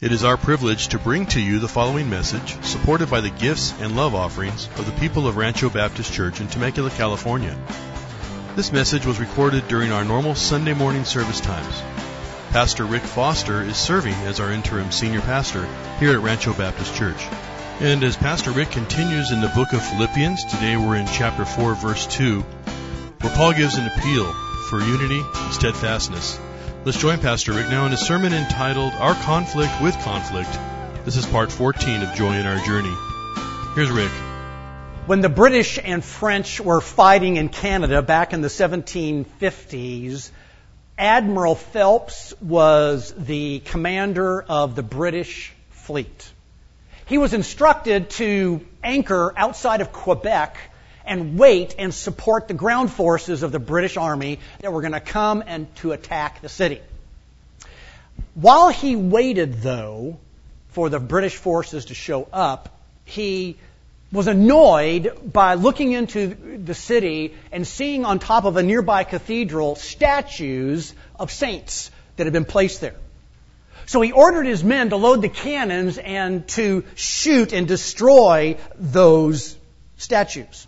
It is our privilege to bring to you the following message, supported by the gifts and love offerings of the people of Rancho Baptist Church in Temecula, California. This message was recorded during our normal Sunday morning service times. Pastor Rick Foster is serving as our interim senior pastor here at Rancho Baptist Church. And as Pastor Rick continues in the book of Philippians, today we're in chapter 4, verse 2, where Paul gives an appeal for unity and steadfastness. Let's join Pastor Rick now in a sermon entitled Our Conflict with Conflict. This is part 14 of Joy in Our Journey. Here's Rick. When the British and French were fighting in Canada back in the 1750s, Admiral Phelps was the commander of the British fleet. He was instructed to anchor outside of Quebec and wait and support the ground forces of the British Army that were going to come and to attack the city. While he waited, though, for the British forces to show up, he was annoyed by looking into the city and seeing on top of a nearby cathedral statues of saints that had been placed there. So he ordered his men to load the cannons and to shoot and destroy those statues.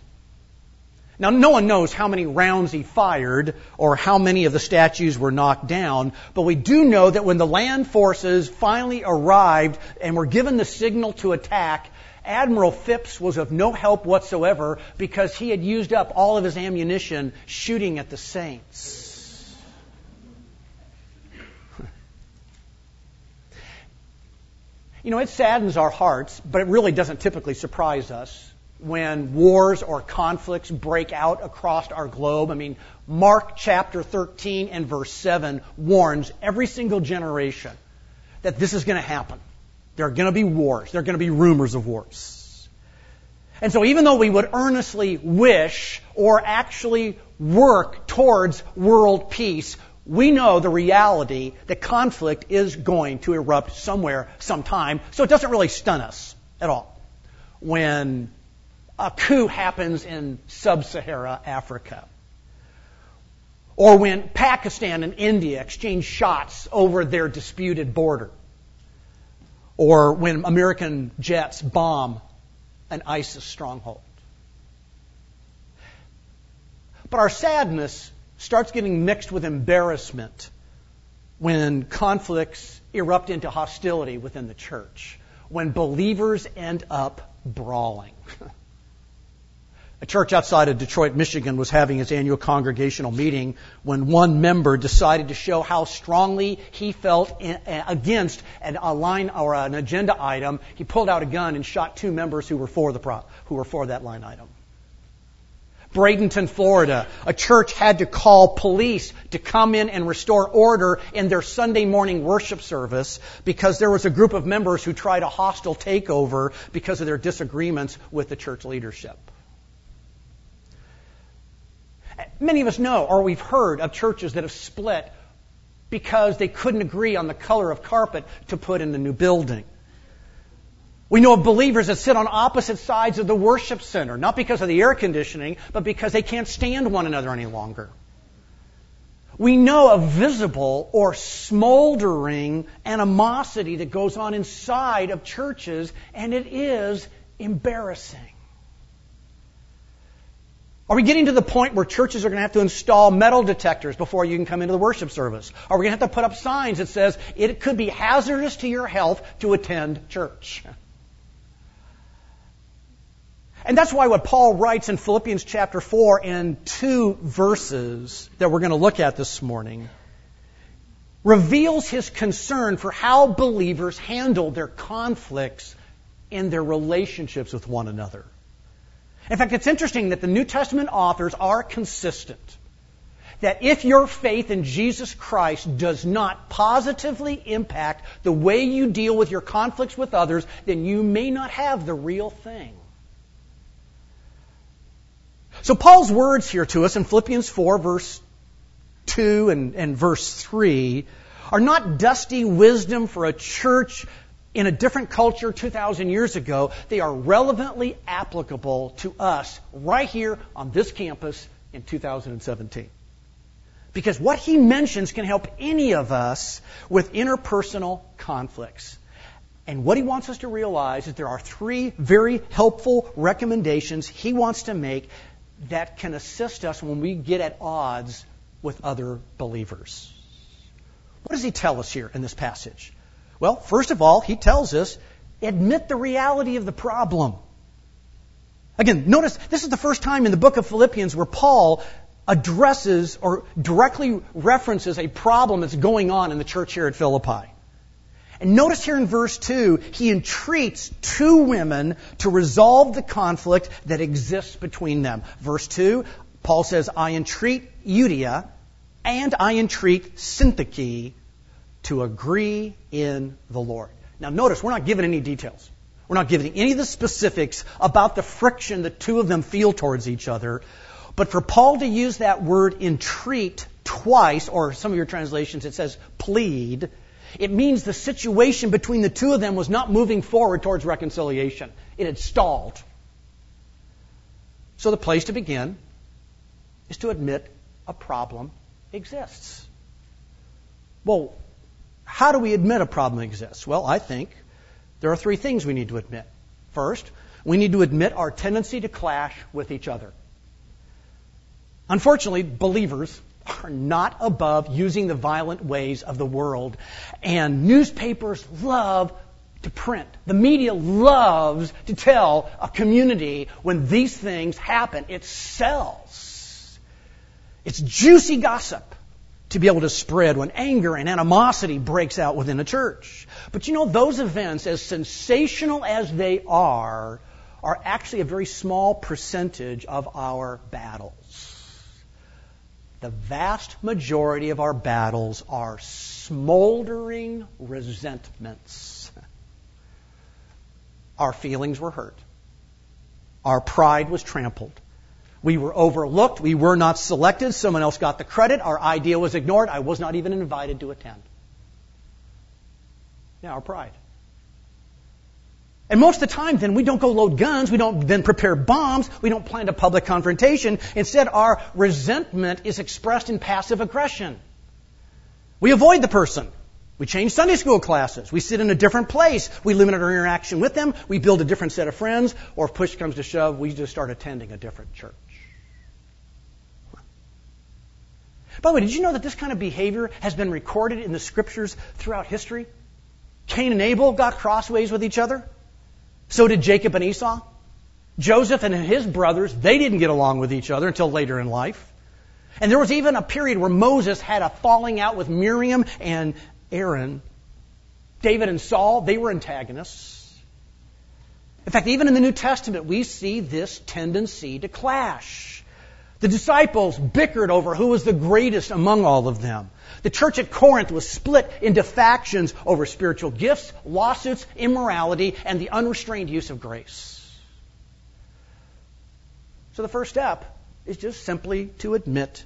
Now, no one knows how many rounds he fired or how many of the statues were knocked down, but we do know that when the land forces finally arrived and were given the signal to attack, Admiral Phipps was of no help whatsoever because he had used up all of his ammunition shooting at the saints. You know, it saddens our hearts, but it really doesn't typically surprise us when wars or conflicts break out across our globe. I mean, Mark chapter 13 and verse 7 warns every single generation that this is going to happen. There are going to be wars. There are going to be rumors of wars. And so even though we would earnestly wish or actually work towards world peace, we know the reality that conflict is going to erupt somewhere, sometime, so it doesn't really stun us at all. When a coup happens in sub-Sahara Africa. Or when Pakistan and India exchange shots over their disputed border. Or when American jets bomb an ISIS stronghold. But our sadness starts getting mixed with embarrassment when conflicts erupt into hostility within the church, when believers end up brawling. A church outside of Detroit, Michigan was having its annual congregational meeting when one member decided to show how strongly he felt against a line or an agenda item. He pulled out a gun and shot two members who were for the who were for that line item. Bradenton, Florida, a church had to call police to come in and restore order in their Sunday morning worship service because there was a group of members who tried a hostile takeover because of their disagreements with the church leadership. Many of us know or we've heard of churches that have split because they couldn't agree on the color of carpet to put in the new building. We know of believers that sit on opposite sides of the worship center, not because of the air conditioning, but because they can't stand one another any longer. We know of visible or smoldering animosity that goes on inside of churches, and it is embarrassing. Are we getting to the point where churches are going to have to install metal detectors before you can come into the worship service? Are we going to have to put up signs that says it could be hazardous to your health to attend church? And that's why what Paul writes in Philippians chapter 4 in two verses that we're going to look at this morning reveals his concern for how believers handle their conflicts in their relationships with one another. In fact, it's interesting that the New Testament authors are consistent. That if your faith in Jesus Christ does not positively impact the way you deal with your conflicts with others, then you may not have the real thing. So Paul's words here to us in Philippians 4 verse 2 and, and verse 3 are not dusty wisdom for a church in a different culture 2,000 years ago, they are relevantly applicable to us right here on this campus in 2017. Because what he mentions can help any of us with interpersonal conflicts. And what he wants us to realize is there are three very helpful recommendations he wants to make that can assist us when we get at odds with other believers. What does he tell us here in this passage? Well, first of all, he tells us admit the reality of the problem. Again, notice this is the first time in the book of Philippians where Paul addresses or directly references a problem that's going on in the church here at Philippi. And notice here in verse 2, he entreats two women to resolve the conflict that exists between them. Verse 2, Paul says, I entreat Euodia and I entreat Syntyche to agree in the Lord. Now notice, we're not given any details. We're not given any of the specifics about the friction the two of them feel towards each other. But for Paul to use that word entreat twice, or some of your translations it says plead, it means the situation between the two of them was not moving forward towards reconciliation. It had stalled. So the place to begin is to admit a problem exists. Well, how do we admit a problem exists? Well, I think there are three things we need to admit. First, we need to admit our tendency to clash with each other. Unfortunately, believers are not above using the violent ways of the world. And newspapers love to print. The media loves to tell a community when these things happen. It sells. It's juicy gossip to be able to spread when anger and animosity breaks out within a church. But you know, those events, as sensational as they are, are actually a very small percentage of our battles. The vast majority of our battles are smoldering resentments. Our feelings were hurt. Our pride was trampled. We were overlooked. We were not selected. Someone else got the credit. Our idea was ignored. I was not even invited to attend. Yeah, our pride. And most of the time, then, we don't go load guns. We don't then prepare bombs. We don't plan a public confrontation. Instead, our resentment is expressed in passive aggression. We avoid the person. We change Sunday school classes. We sit in a different place. We limit our interaction with them. We build a different set of friends. Or if push comes to shove, we just start attending a different church. By the way, did you know that this kind of behavior has been recorded in the scriptures throughout history? Cain and Abel got crossways with each other. So did Jacob and Esau. Joseph and his brothers, they didn't get along with each other until later in life. And there was even a period where Moses had a falling out with Miriam and Aaron. David and Saul, they were antagonists. In fact, even in the New Testament, we see this tendency to clash. The disciples bickered over who was the greatest among all of them. The church at Corinth was split into factions over spiritual gifts, lawsuits, immorality, and the unrestrained use of grace. So the first step is just simply to admit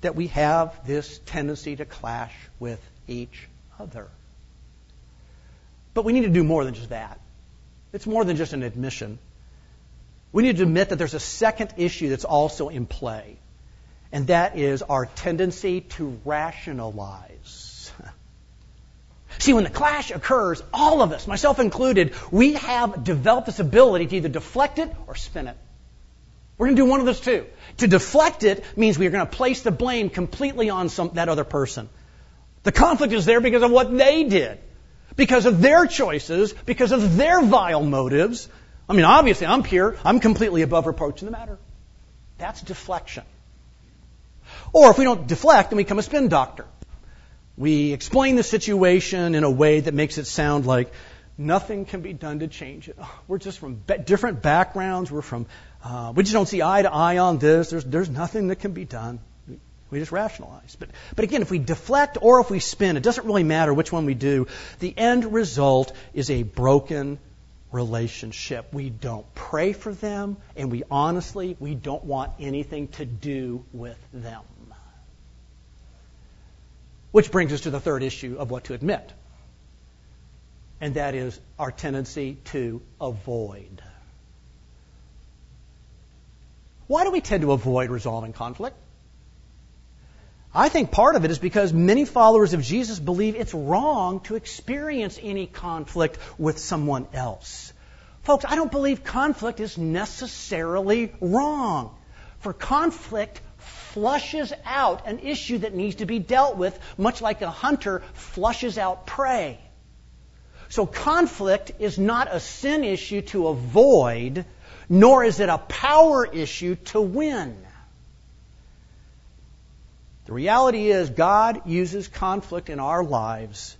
that we have this tendency to clash with each other. But we need to do more than just that. It's more than just an admission. We need to admit that there's a second issue that's also in play and that is our tendency to rationalize. See, when the clash occurs, all of us, myself included, we have developed this ability to either deflect it or spin it. We're going to do one of those two. To deflect it means we are going to place the blame completely on some, that other person. The conflict is there because of what they did, because of their choices, because of their vile motives. I mean, obviously, I'm pure. I'm completely above reproach in the matter. That's deflection. Or if we don't deflect, then we become a spin doctor. We explain the situation in a way that makes it sound like nothing can be done to change it. We're just from different backgrounds. We're from, uh, we just don't see eye to eye on this. There's, there's nothing that can be done. We just rationalize. But, but again, if we deflect or if we spin, it doesn't really matter which one we do. The end result is a broken relationship. We don't pray for them, and we honestly, we don't want anything to do with them. Which brings us to the third issue of what to admit. And that is our tendency to avoid. Why do we tend to avoid resolving conflict? I think part of it is because many followers of Jesus believe it's wrong to experience any conflict with someone else. Folks, I don't believe conflict is necessarily wrong. For conflict flushes out an issue that needs to be dealt with, much like a hunter flushes out prey. So conflict is not a sin issue to avoid, nor is it a power issue to win. The reality is, God uses conflict in our lives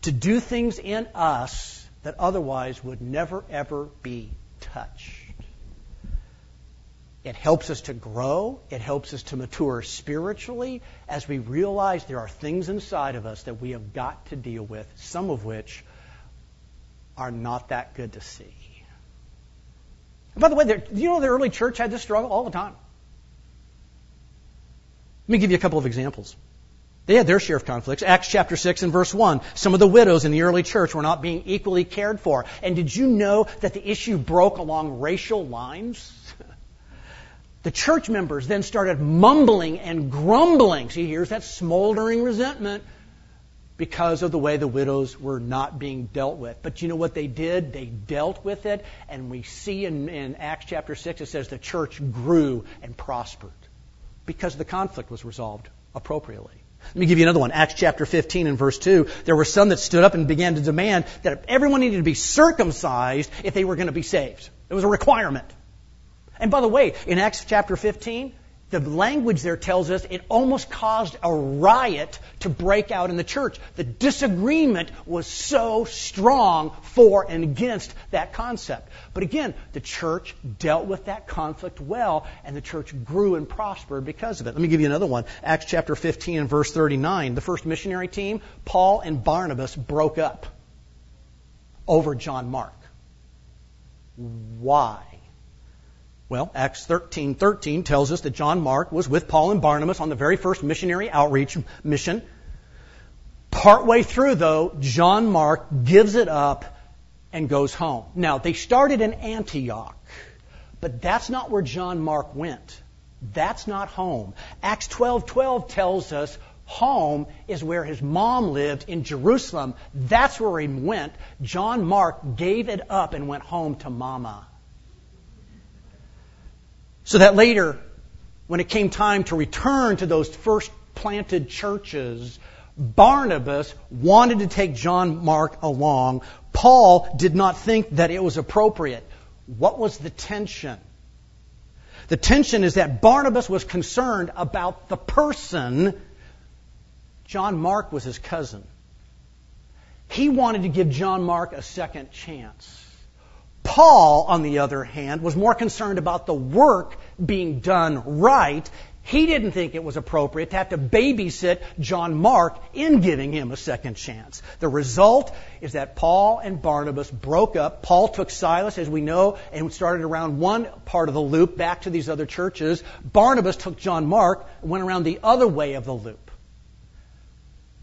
to do things in us that otherwise would never, ever be touched. It helps us to grow. It helps us to mature spiritually as we realize there are things inside of us that we have got to deal with, some of which are not that good to see. And by the way, you know the early church had this struggle all the time. Let me give you a couple of examples. They had their share of conflicts. Acts chapter 6 and verse 1. Some of the widows in the early church were not being equally cared for. And did you know that the issue broke along racial lines? the church members then started mumbling and grumbling. See, here's that smoldering resentment because of the way the widows were not being dealt with. But you know what they did? They dealt with it. And we see in, in Acts chapter 6, it says the church grew and prospered because the conflict was resolved appropriately. Let me give you another one. Acts chapter 15 and verse 2. There were some that stood up and began to demand that everyone needed to be circumcised if they were going to be saved. It was a requirement. And by the way, in Acts chapter 15, the language there tells us it almost caused a riot to break out in the church. The disagreement was so strong for and against that concept. But again, the church dealt with that conflict well, and the church grew and prospered because of it. Let me give you another one. Acts chapter 15 and verse 39. The first missionary team, Paul and Barnabas, broke up over John Mark. Why? Well, Acts 13, 13 tells us that John Mark was with Paul and Barnabas on the very first missionary outreach mission. Partway through, though, John Mark gives it up and goes home. Now, they started in Antioch, but that's not where John Mark went. That's not home. Acts 12, 12 tells us home is where his mom lived in Jerusalem. That's where he went. John Mark gave it up and went home to mama. So that later, when it came time to return to those first planted churches, Barnabas wanted to take John Mark along. Paul did not think that it was appropriate. What was the tension? The tension is that Barnabas was concerned about the person. John Mark was his cousin. He wanted to give John Mark a second chance. Paul, on the other hand, was more concerned about the work being done right. He didn't think it was appropriate to have to babysit John Mark in giving him a second chance. The result is that Paul and Barnabas broke up. Paul took Silas, as we know, and started around one part of the loop back to these other churches. Barnabas took John Mark and went around the other way of the loop.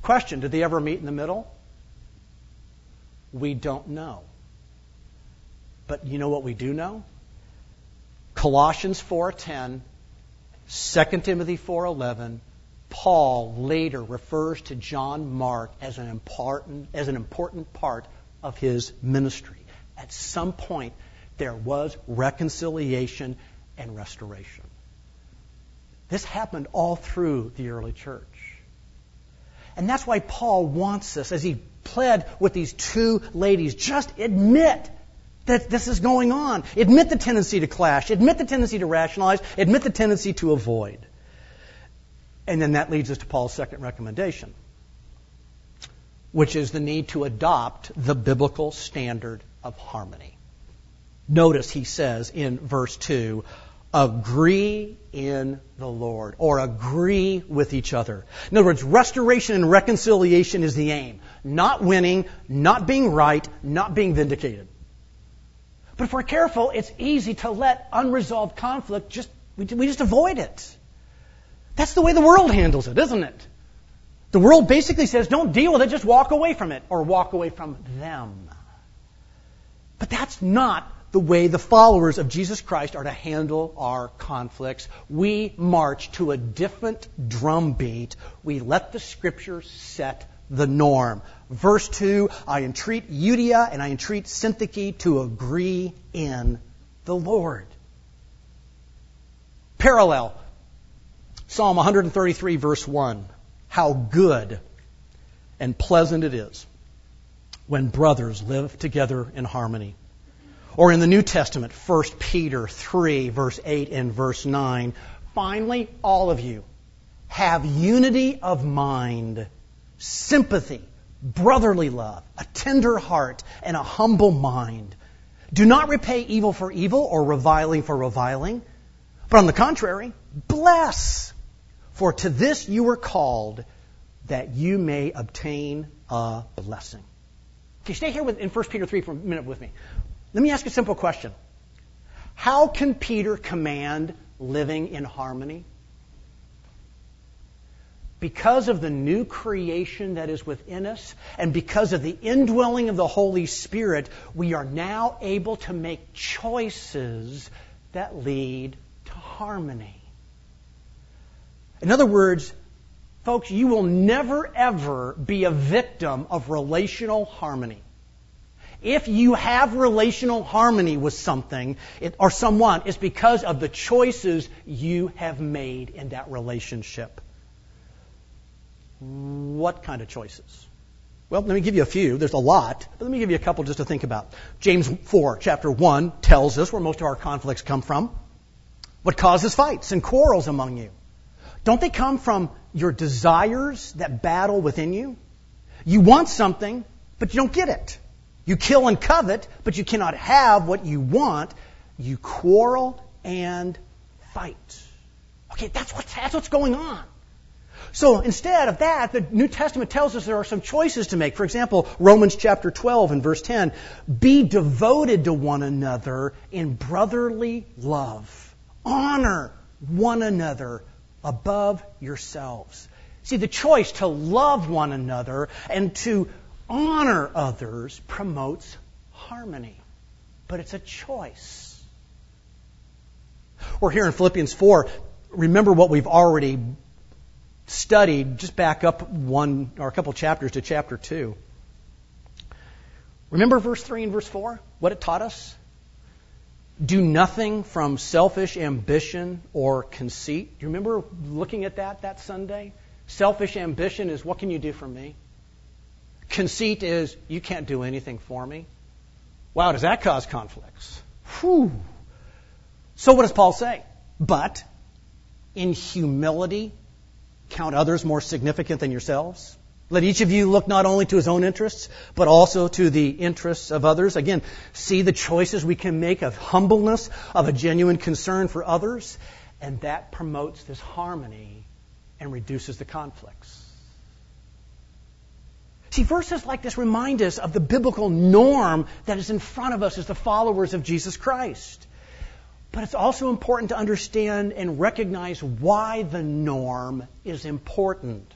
Question Did they ever meet in the middle? We don't know. But you know what we do know? Colossians 4:10, 2 Timothy 4:11, Paul later refers to John Mark as an important as an important part of his ministry. At some point there was reconciliation and restoration. This happened all through the early church. And that's why Paul wants us, as he pled with these two ladies, just admit that this is going on. Admit the tendency to clash. Admit the tendency to rationalize. Admit the tendency to avoid. And then that leads us to Paul's second recommendation, which is the need to adopt the biblical standard of harmony. Notice he says in verse 2, agree in the Lord, or agree with each other. In other words, restoration and reconciliation is the aim. Not winning, not being right, not being vindicated. But if we're careful, it's easy to let unresolved conflict just, we, we just avoid it. That's the way the world handles it, isn't it? The world basically says, don't deal with it, just walk away from it, or walk away from them. But that's not the way the followers of Jesus Christ are to handle our conflicts. We march to a different drumbeat. We let the scriptures set the norm. Verse 2, I entreat Euodia and I entreat Syntyche to agree in the Lord. Parallel. Psalm 133 verse 1. How good and pleasant it is when brothers live together in harmony. Or in the New Testament, 1 Peter 3 verse 8 and verse 9. Finally, all of you have unity of mind, sympathy, brotherly love, a tender heart, and a humble mind. Do not repay evil for evil or reviling for reviling, but on the contrary, bless. For to this you were called, that you may obtain a blessing. Okay, stay here with, in 1 Peter 3 for a minute with me. Let me ask a simple question. How can Peter command living in harmony? Because of the new creation that is within us and because of the indwelling of the Holy Spirit, we are now able to make choices that lead to harmony. In other words, folks, you will never ever be a victim of relational harmony. If you have relational harmony with something or someone, it's because of the choices you have made in that relationship. What kind of choices? Well, let me give you a few. There's a lot, but let me give you a couple just to think about. James 4, chapter 1, tells us where most of our conflicts come from. What causes fights and quarrels among you? Don't they come from your desires that battle within you? You want something, but you don't get it. You kill and covet, but you cannot have what you want. You quarrel and fight. Okay, that's, what, that's what's going on. So instead of that, the New Testament tells us there are some choices to make. For example, Romans chapter 12 and verse 10 be devoted to one another in brotherly love. Honor one another above yourselves. See, the choice to love one another and to honor others promotes harmony. But it's a choice. Or here in Philippians 4, remember what we've already studied, just back up one or a couple chapters to chapter 2. Remember verse 3 and verse 4? What it taught us? Do nothing from selfish ambition or conceit. Do you remember looking at that that Sunday? Selfish ambition is what can you do for me? Conceit is you can't do anything for me. Wow, does that cause conflicts? Whew. So what does Paul say? But in humility count others more significant than yourselves. Let each of you look not only to his own interests, but also to the interests of others. Again, see the choices we can make of humbleness, of a genuine concern for others, and that promotes this harmony and reduces the conflicts. See, verses like this remind us of the biblical norm that is in front of us as the followers of Jesus Christ. But it's also important to understand and recognize why the norm is important.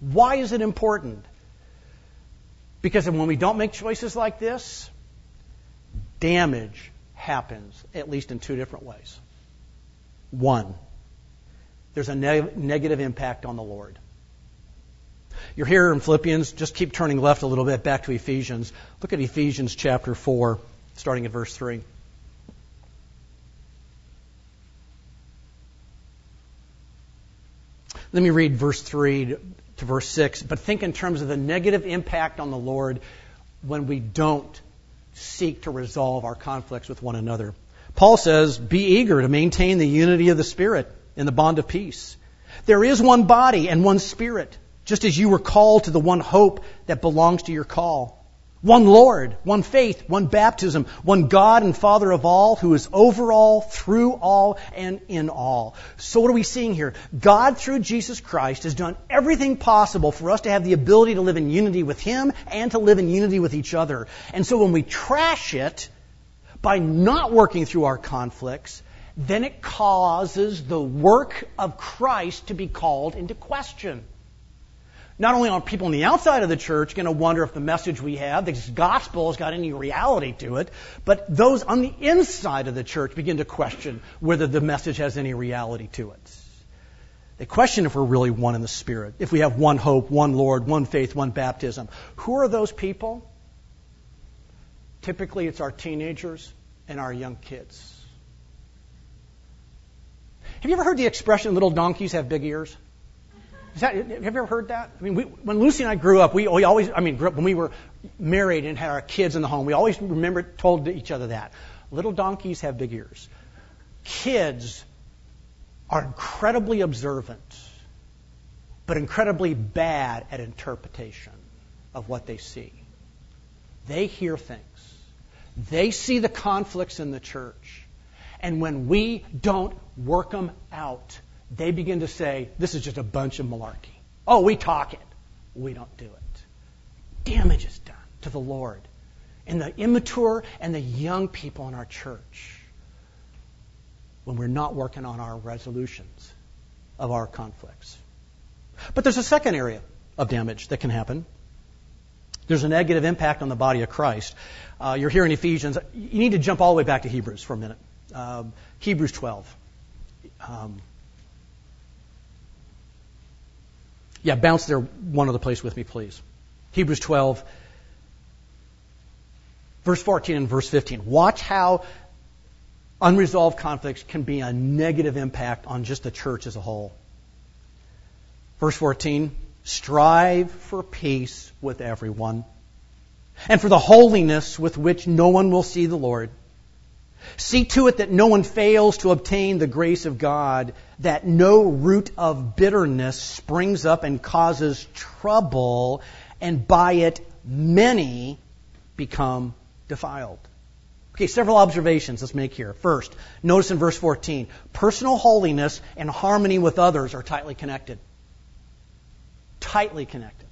Why is it important? Because when we don't make choices like this, damage happens, at least in two different ways. One, there's a ne- negative impact on the Lord. You're here in Philippians, just keep turning left a little bit back to Ephesians. Look at Ephesians chapter 4, starting at verse 3. Let me read verse 3 to verse 6, but think in terms of the negative impact on the Lord when we don't seek to resolve our conflicts with one another. Paul says, Be eager to maintain the unity of the Spirit in the bond of peace. There is one body and one Spirit, just as you were called to the one hope that belongs to your call. One Lord, one faith, one baptism, one God and Father of all, who is over all, through all, and in all. So what are we seeing here? God, through Jesus Christ, has done everything possible for us to have the ability to live in unity with Him and to live in unity with each other. And so when we trash it by not working through our conflicts, then it causes the work of Christ to be called into question. Not only are people on the outside of the church going to wonder if the message we have, this gospel, has got any reality to it, but those on the inside of the church begin to question whether the message has any reality to it. They question if we're really one in the Spirit, if we have one hope, one Lord, one faith, one baptism. Who are those people? Typically, it's our teenagers and our young kids. Have you ever heard the expression little donkeys have big ears? That, have you ever heard that? I mean, we, when Lucy and I grew up, we, we always, I mean, when we were married and had our kids in the home, we always remembered, told each other that. Little donkeys have big ears. Kids are incredibly observant, but incredibly bad at interpretation of what they see. They hear things. They see the conflicts in the church. And when we don't work them out, they begin to say, this is just a bunch of malarkey. Oh, we talk it. We don't do it. Damage is done to the Lord and the immature and the young people in our church when we're not working on our resolutions of our conflicts. But there's a second area of damage that can happen. There's a negative impact on the body of Christ. Uh, you're here in Ephesians. You need to jump all the way back to Hebrews for a minute. Um, Hebrews 12. Um, yeah, bounce there one other place with me, please. Hebrews 12, verse 14 and verse 15. Watch how unresolved conflicts can be a negative impact on just the church as a whole. Verse 14, strive for peace with everyone and for the holiness with which no one will see the Lord. See to it that no one fails to obtain the grace of God, that no root of bitterness springs up and causes trouble, and by it many become defiled. Okay, several observations let's make here. First, notice in verse 14, personal holiness and harmony with others are tightly connected. Tightly connected.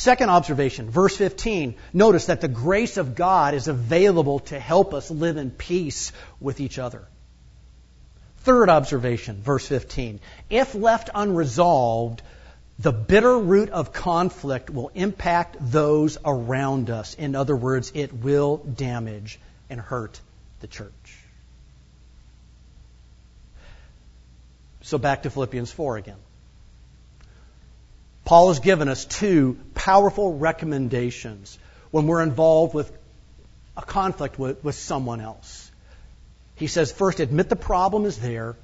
Second observation, verse 15, notice that the grace of God is available to help us live in peace with each other. Third observation, verse 15, if left unresolved, the bitter root of conflict will impact those around us. In other words, it will damage and hurt the church. So back to Philippians 4 again. Paul has given us two powerful recommendations when we're involved with a conflict with, with someone else. He says, first, admit the problem is there.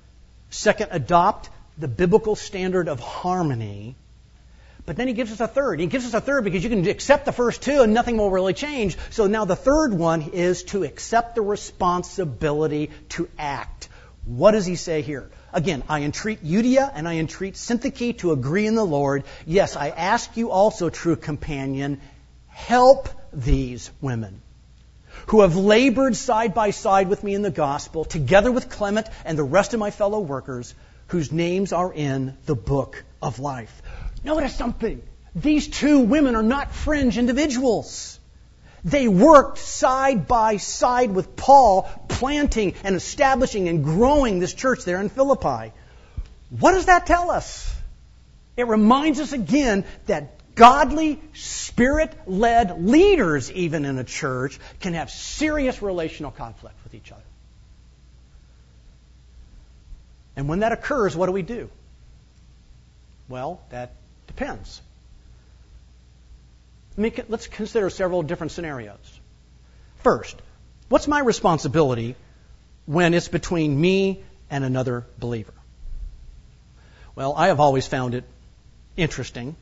Second, adopt the biblical standard of harmony. But then he gives us a third. He gives us a third because you can accept the first two and nothing will really change. So now the third one is to accept the responsibility to act. What does he say here? Again, I entreat Euodia and I entreat Syntyche to agree in the Lord. Yes, I ask you also, true companion, help these women who have labored side by side with me in the gospel, together with Clement and the rest of my fellow workers, whose names are in the book of life. Notice something. These two women are not fringe individuals. They worked side by side with Paul, planting and establishing and growing this church there in Philippi. What does that tell us? It reminds us again that godly, spirit led leaders, even in a church, can have serious relational conflict with each other. And when that occurs, what do we do? Well, that Depends. Let's consider several different scenarios. First, what's my responsibility when it's between me and another believer? Well, I have always found it interesting,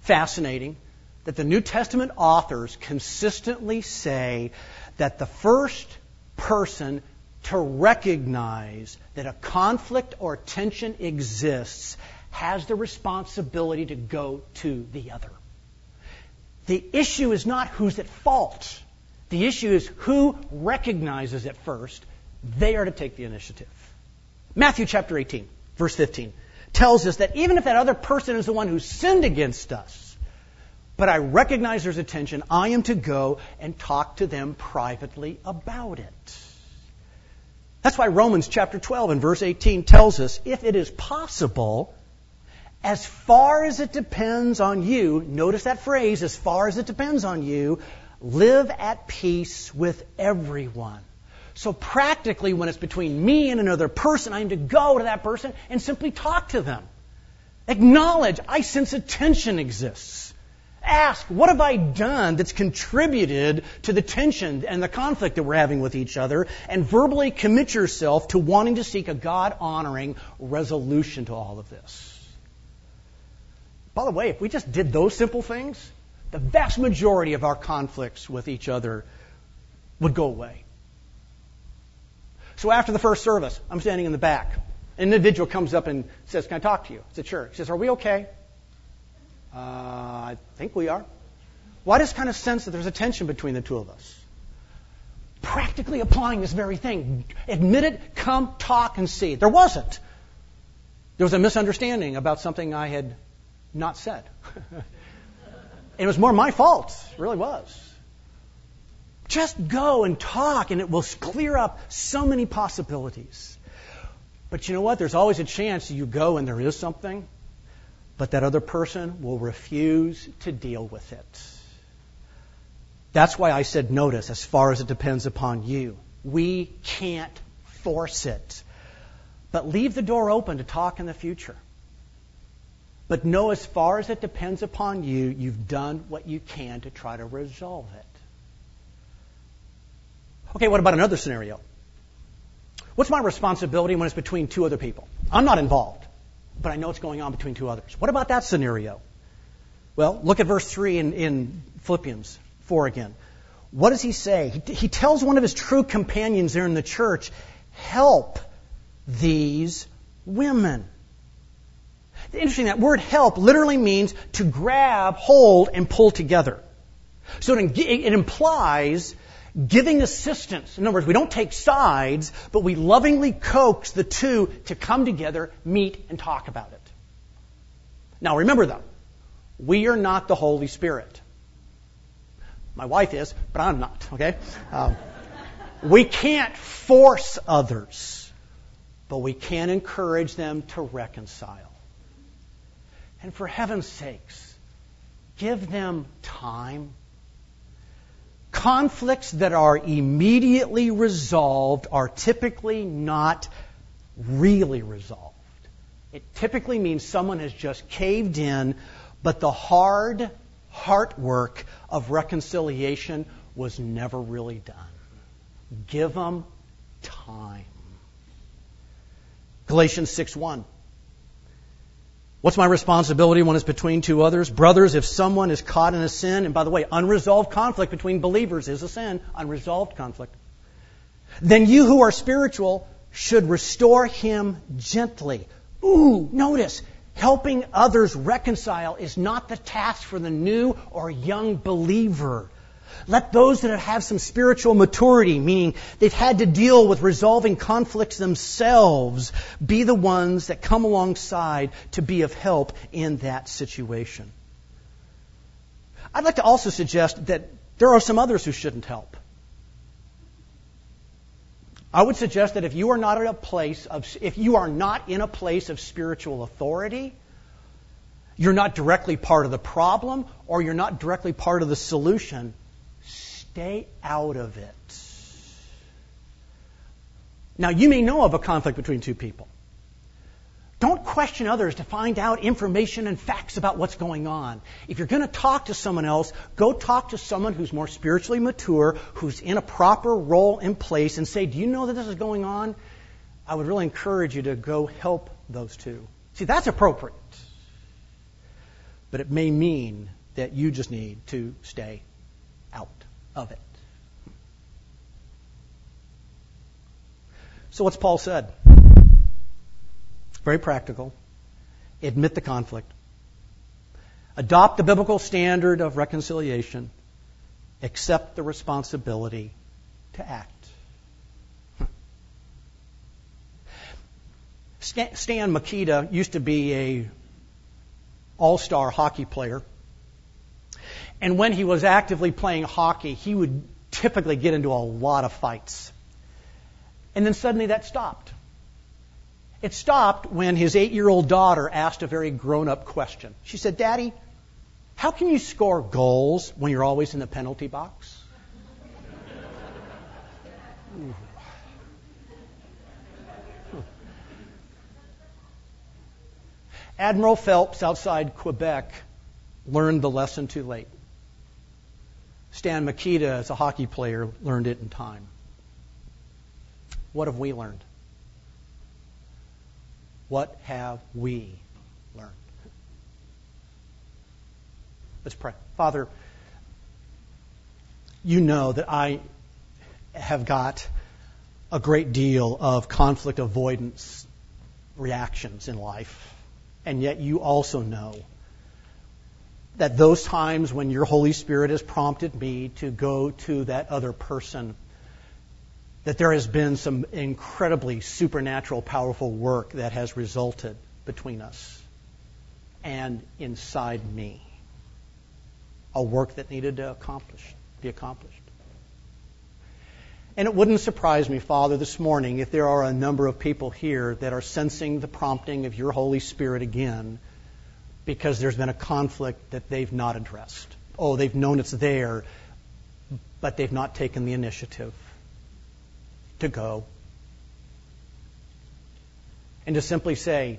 fascinating, that the New Testament authors consistently say that the first person to recognize that a conflict or tension exists has the responsibility to go to the other. The issue is not who's at fault. The issue is who recognizes it first. They are to take the initiative. Matthew chapter 18, verse 15, tells us that even if that other person is the one who sinned against us, but I recognize there's a tension, I am to go and talk to them privately about it. That's why Romans chapter 12 and verse 18 tells us if it is possible, as far as it depends on you, notice that phrase, as far as it depends on you, live at peace with everyone. So practically, when it's between me and another person, I am to go to that person and simply talk to them. Acknowledge, I sense a tension exists. Ask, what have I done that's contributed to the tension and the conflict that we're having with each other? And verbally commit yourself to wanting to seek a God honoring resolution to all of this. By the way, if we just did those simple things, the vast majority of our conflicts with each other would go away. So after the first service, I'm standing in the back. An individual comes up and says, Can I talk to you? I said, Sure. He says, Are we okay? Uh, I think we are. Well, just kind of sense that there's a tension between the two of us. Practically applying this very thing. Admit it, come, talk, and see. There wasn't. There was a misunderstanding about something I had not said. it was more my fault. It really was. Just go and talk, and it will clear up so many possibilities. But you know what? There's always a chance you go and there is something, but that other person will refuse to deal with it. That's why I said notice, as far as it depends upon you. We can't force it. But leave the door open to talk in the future. But know as far as it depends upon you, you've done what you can to try to resolve it. Okay, what about another scenario? What's my responsibility when it's between two other people? I'm not involved, but I know what's going on between two others. What about that scenario? Well, look at verse 3 in, in Philippians 4 again. What does he say? He, he tells one of his true companions there in the church, help these women. Interesting, that word help literally means to grab, hold, and pull together. So it, it implies giving assistance. In other words, we don't take sides, but we lovingly coax the two to come together, meet, and talk about it. Now remember though, we are not the Holy Spirit. My wife is, but I'm not, okay? Um, we can't force others, but we can encourage them to reconcile. And for heaven's sakes, give them time. Conflicts that are immediately resolved are typically not really resolved. It typically means someone has just caved in, but the hard heart work of reconciliation was never really done. Give them time. Galatians 6 1. What's my responsibility when it's between two others? Brothers, if someone is caught in a sin, and by the way, unresolved conflict between believers is a sin, unresolved conflict, then you who are spiritual should restore him gently. Ooh, notice, helping others reconcile is not the task for the new or young believer. Let those that have some spiritual maturity, meaning they've had to deal with resolving conflicts themselves, be the ones that come alongside to be of help in that situation. I'd like to also suggest that there are some others who shouldn't help. I would suggest that if you are not at a place of, if you are not in a place of spiritual authority, you're not directly part of the problem or you're not directly part of the solution, Stay out of it. Now, you may know of a conflict between two people. Don't question others to find out information and facts about what's going on. If you're going to talk to someone else, go talk to someone who's more spiritually mature, who's in a proper role and place, and say, Do you know that this is going on? I would really encourage you to go help those two. See, that's appropriate. But it may mean that you just need to stay of it. So, what's Paul said? Very practical. Admit the conflict. Adopt the biblical standard of reconciliation. Accept the responsibility to act. Stan Mikita used to be a all-star hockey player and when he was actively playing hockey, he would typically get into a lot of fights. And then suddenly that stopped. It stopped when his eight year old daughter asked a very grown up question. She said, Daddy, how can you score goals when you're always in the penalty box? Admiral Phelps outside Quebec learned the lesson too late. Stan Mikita, as a hockey player, learned it in time. What have we learned? What have we learned? Let's pray. Father, you know that I have got a great deal of conflict avoidance reactions in life, and yet you also know that those times when your Holy Spirit has prompted me to go to that other person, that there has been some incredibly supernatural, powerful work that has resulted between us and inside me. A work that needed to accomplish, be accomplished. And it wouldn't surprise me, Father, this morning if there are a number of people here that are sensing the prompting of your Holy Spirit again because there's been a conflict that they've not addressed. Oh, they've known it's there, but they've not taken the initiative to go. And to simply say,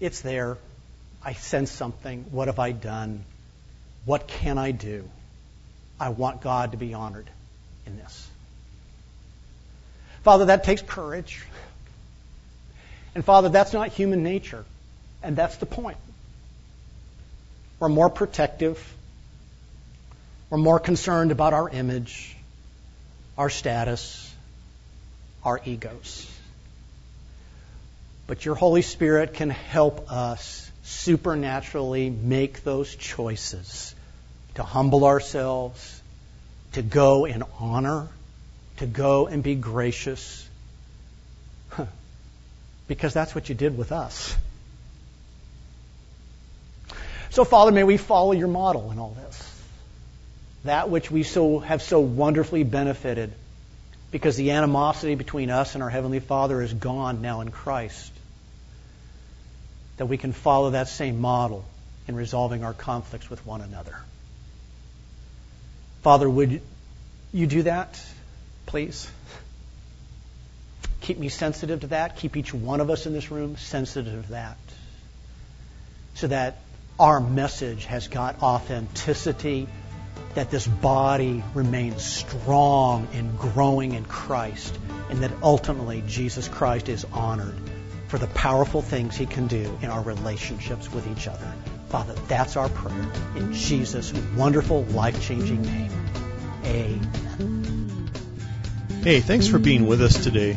it's there. I sense something. What have I done? What can I do? I want God to be honored in this. Father, that takes courage. And Father, that's not human nature. And that's the point. We're more protective. We're more concerned about our image, our status, our egos. But your Holy Spirit can help us supernaturally make those choices to humble ourselves, to go in honor, to go and be gracious. Because that's what you did with us. So, Father, may we follow your model in all this. That which we so have so wonderfully benefited because the animosity between us and our Heavenly Father is gone now in Christ. That we can follow that same model in resolving our conflicts with one another. Father, would you do that, please? Keep me sensitive to that. Keep each one of us in this room sensitive to that. So that our message has got authenticity, that this body remains strong and growing in Christ, and that ultimately Jesus Christ is honored for the powerful things he can do in our relationships with each other. Father, that's our prayer in Jesus' wonderful, life changing name. Amen. Hey, thanks for being with us today.